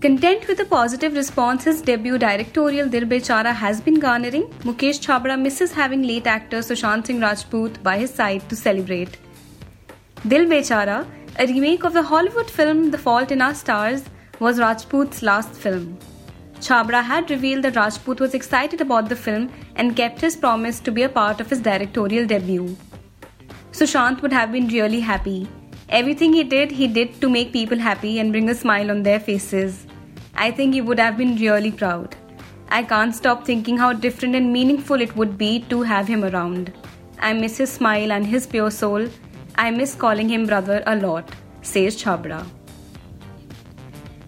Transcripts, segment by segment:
Content with the positive response his debut directorial Dil Bechara has been garnering, Mukesh Chhabra misses having late actor Sushant Singh Rajput by his side to celebrate. Dil Bechara, a remake of the Hollywood film The Fault in Our Stars, was Rajput's last film. Chhabra had revealed that Rajput was excited about the film and kept his promise to be a part of his directorial debut. Sushant would have been really happy. Everything he did, he did to make people happy and bring a smile on their faces. I think he would have been really proud. I can't stop thinking how different and meaningful it would be to have him around. I miss his smile and his pure soul. I miss calling him brother a lot, says Chhabra.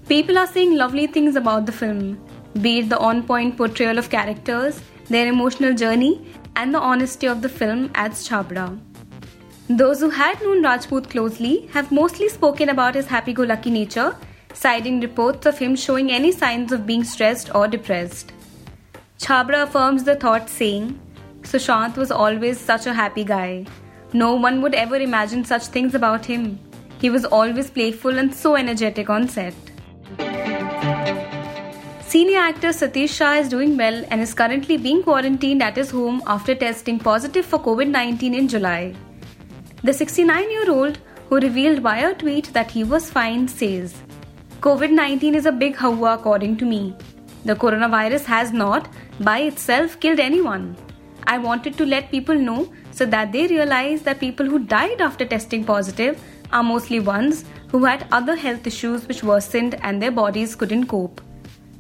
People are saying lovely things about the film, be it the on point portrayal of characters, their emotional journey, and the honesty of the film, adds Chhabra. Those who had known Rajput closely have mostly spoken about his happy go lucky nature citing reports of him showing any signs of being stressed or depressed. Chhabra affirms the thought, saying, Sushant was always such a happy guy. No one would ever imagine such things about him. He was always playful and so energetic on set. Senior actor Satish Shah is doing well and is currently being quarantined at his home after testing positive for COVID 19 in July. The 69 year old, who revealed via tweet that he was fine, says, COVID 19 is a big hawa according to me. The coronavirus has not, by itself, killed anyone. I wanted to let people know so that they realize that people who died after testing positive are mostly ones who had other health issues which worsened and their bodies couldn't cope.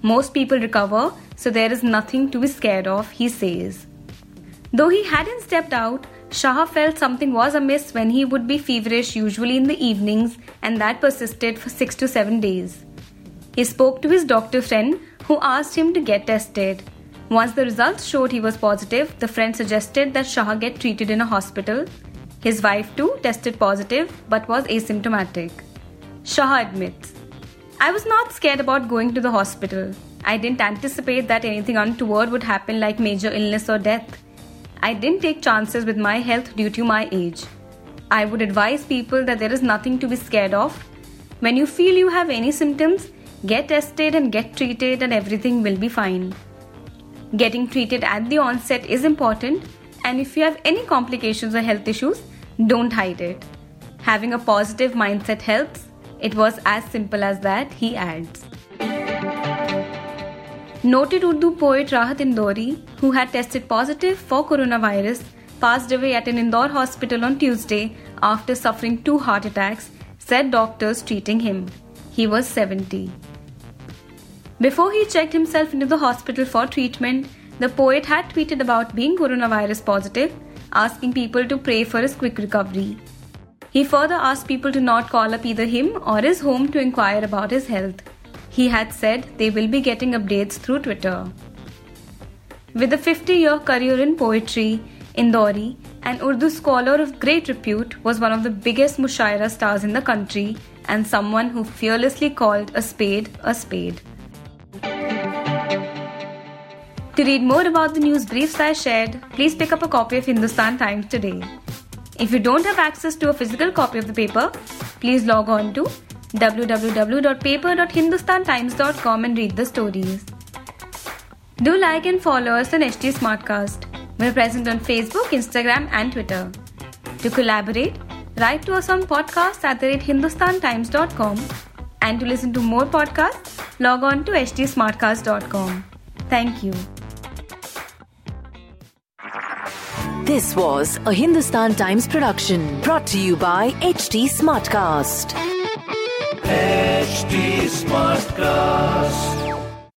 Most people recover, so there is nothing to be scared of, he says. Though he hadn't stepped out, Shah felt something was amiss when he would be feverish, usually in the evenings, and that persisted for six to seven days. He spoke to his doctor friend, who asked him to get tested. Once the results showed he was positive, the friend suggested that Shah get treated in a hospital. His wife too tested positive but was asymptomatic. Shah admits, I was not scared about going to the hospital. I didn't anticipate that anything untoward would happen like major illness or death. I didn't take chances with my health due to my age. I would advise people that there is nothing to be scared of. When you feel you have any symptoms, get tested and get treated, and everything will be fine. Getting treated at the onset is important, and if you have any complications or health issues, don't hide it. Having a positive mindset helps. It was as simple as that, he adds. Noted Urdu poet Rahat Indori, who had tested positive for coronavirus, passed away at an Indore hospital on Tuesday after suffering two heart attacks, said doctors treating him. He was 70. Before he checked himself into the hospital for treatment, the poet had tweeted about being coronavirus positive, asking people to pray for his quick recovery. He further asked people to not call up either him or his home to inquire about his health. He had said they will be getting updates through Twitter. With a 50 year career in poetry, Indori, an Urdu scholar of great repute, was one of the biggest Mushaira stars in the country and someone who fearlessly called a spade a spade. To read more about the news briefs I shared, please pick up a copy of Hindustan Times today. If you don't have access to a physical copy of the paper, please log on to www.paper.hindustantimes.com and read the stories. Do like and follow us on HT Smartcast. We're present on Facebook, Instagram, and Twitter. To collaborate, write to us on podcast at the rate hindustantimes.com. And to listen to more podcasts, log on to htsmartcast.com. Thank you. This was a Hindustan Times production brought to you by HT Smartcast. HT Smartcast.